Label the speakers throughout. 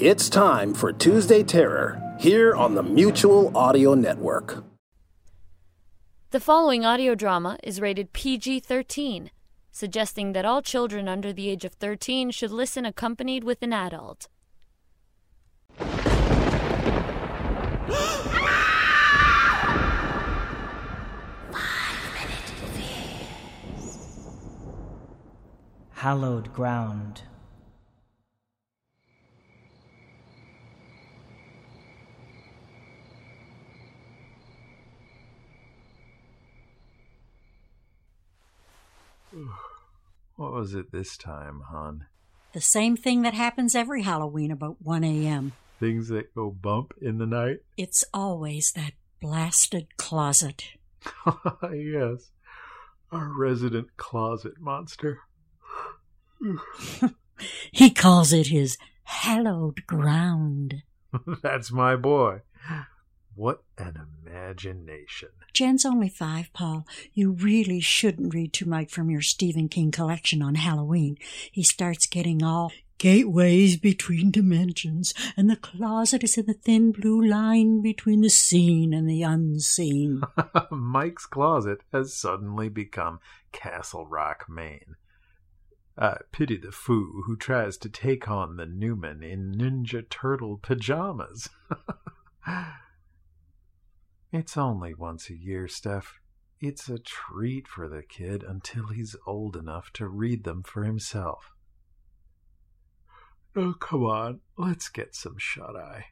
Speaker 1: It's time for Tuesday Terror here on the Mutual Audio Network.
Speaker 2: The following audio drama is rated PG 13, suggesting that all children under the age of 13 should listen accompanied with an adult.
Speaker 3: Hallowed ground.
Speaker 4: What was it this time, hon?
Speaker 5: The same thing that happens every Halloween about 1 a.m.
Speaker 4: Things that go bump in the night?
Speaker 5: It's always that blasted closet.
Speaker 4: yes. Our resident closet monster.
Speaker 5: He calls it his hallowed ground.
Speaker 4: That's my boy. What an imagination.
Speaker 5: Jen's only five, Paul. You really shouldn't read too much from your Stephen King collection on Halloween. He starts getting all gateways between dimensions, and the closet is in the thin blue line between the seen and the unseen.
Speaker 4: Mike's closet has suddenly become Castle Rock, Maine. I pity the foo who tries to take on the Newman in Ninja Turtle pajamas. it's only once a year, Steph. It's a treat for the kid until he's old enough to read them for himself. Oh, come on, let's get some shut eye.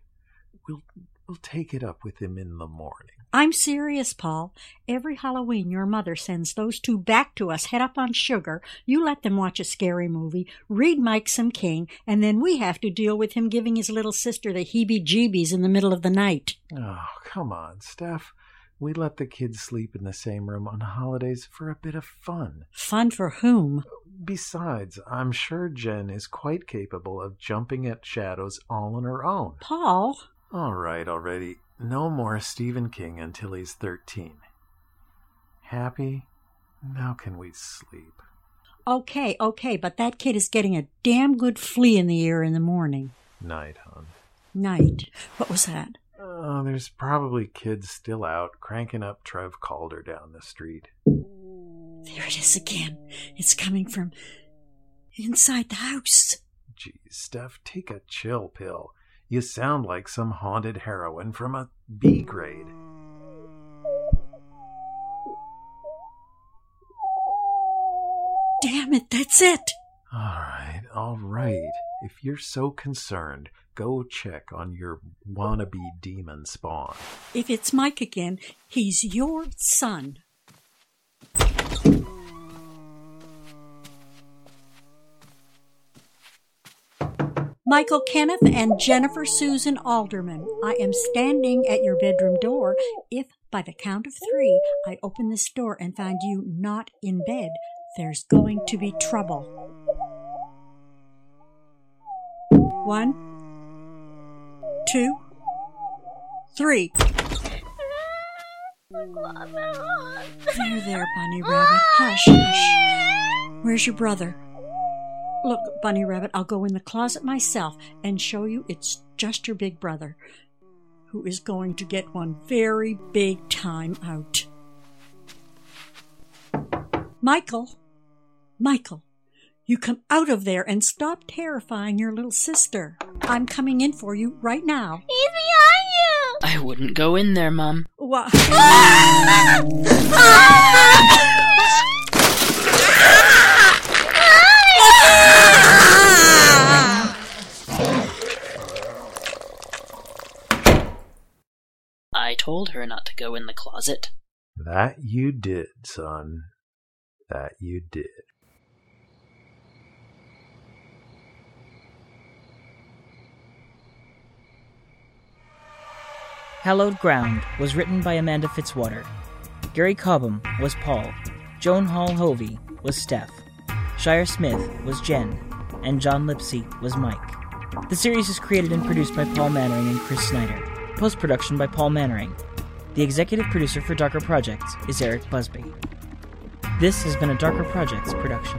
Speaker 4: We'll we'll take it up with him in the morning.
Speaker 5: I'm serious, Paul. Every Halloween, your mother sends those two back to us, head up on sugar. You let them watch a scary movie, read Mike some King, and then we have to deal with him giving his little sister the heebie jeebies in the middle of the night.
Speaker 4: Oh, come on, Steph. We let the kids sleep in the same room on holidays for a bit of fun.
Speaker 5: Fun for whom?
Speaker 4: Besides, I'm sure Jen is quite capable of jumping at shadows all on her own.
Speaker 5: Paul?
Speaker 4: All right, already. No more Stephen King until he's 13. Happy? Now can we sleep?
Speaker 5: Okay, okay, but that kid is getting a damn good flea in the ear in the morning.
Speaker 4: Night, hon.
Speaker 5: Night. What was that?
Speaker 4: Oh, there's probably kids still out cranking up Trev Calder down the street.
Speaker 5: There it is again. It's coming from inside the house.
Speaker 4: Geez, Steph, take a chill pill. You sound like some haunted heroine from a B grade.
Speaker 5: Damn it, that's it.
Speaker 4: All right, all right. If you're so concerned, go check on your wannabe demon spawn.
Speaker 5: If it's Mike again, he's your son. Michael Kenneth and Jennifer Susan Alderman, I am standing at your bedroom door. If by the count of three I open this door and find you not in bed, there's going to be trouble. One, two, three. There, there, Bunny Rabbit. Hush, hush. Where's your brother? Look, Bunny Rabbit, I'll go in the closet myself and show you it's just your big brother who is going to get one very big time out. Michael, Michael, you come out of there and stop terrifying your little sister. I'm coming in for you right now.
Speaker 6: He's behind you!
Speaker 7: I wouldn't go in there, Mum.
Speaker 5: What?
Speaker 7: go in the closet.
Speaker 4: That you did, son. That you did.
Speaker 3: Hallowed Ground was written by Amanda Fitzwater. Gary Cobham was Paul. Joan Hall Hovey was Steph. Shire Smith was Jen. And John Lipsey was Mike. The series is created and produced by Paul Mannering and Chris Snyder. Post production by Paul Mannering. The executive producer for Darker Projects is Eric Busby. This has been a Darker Projects production.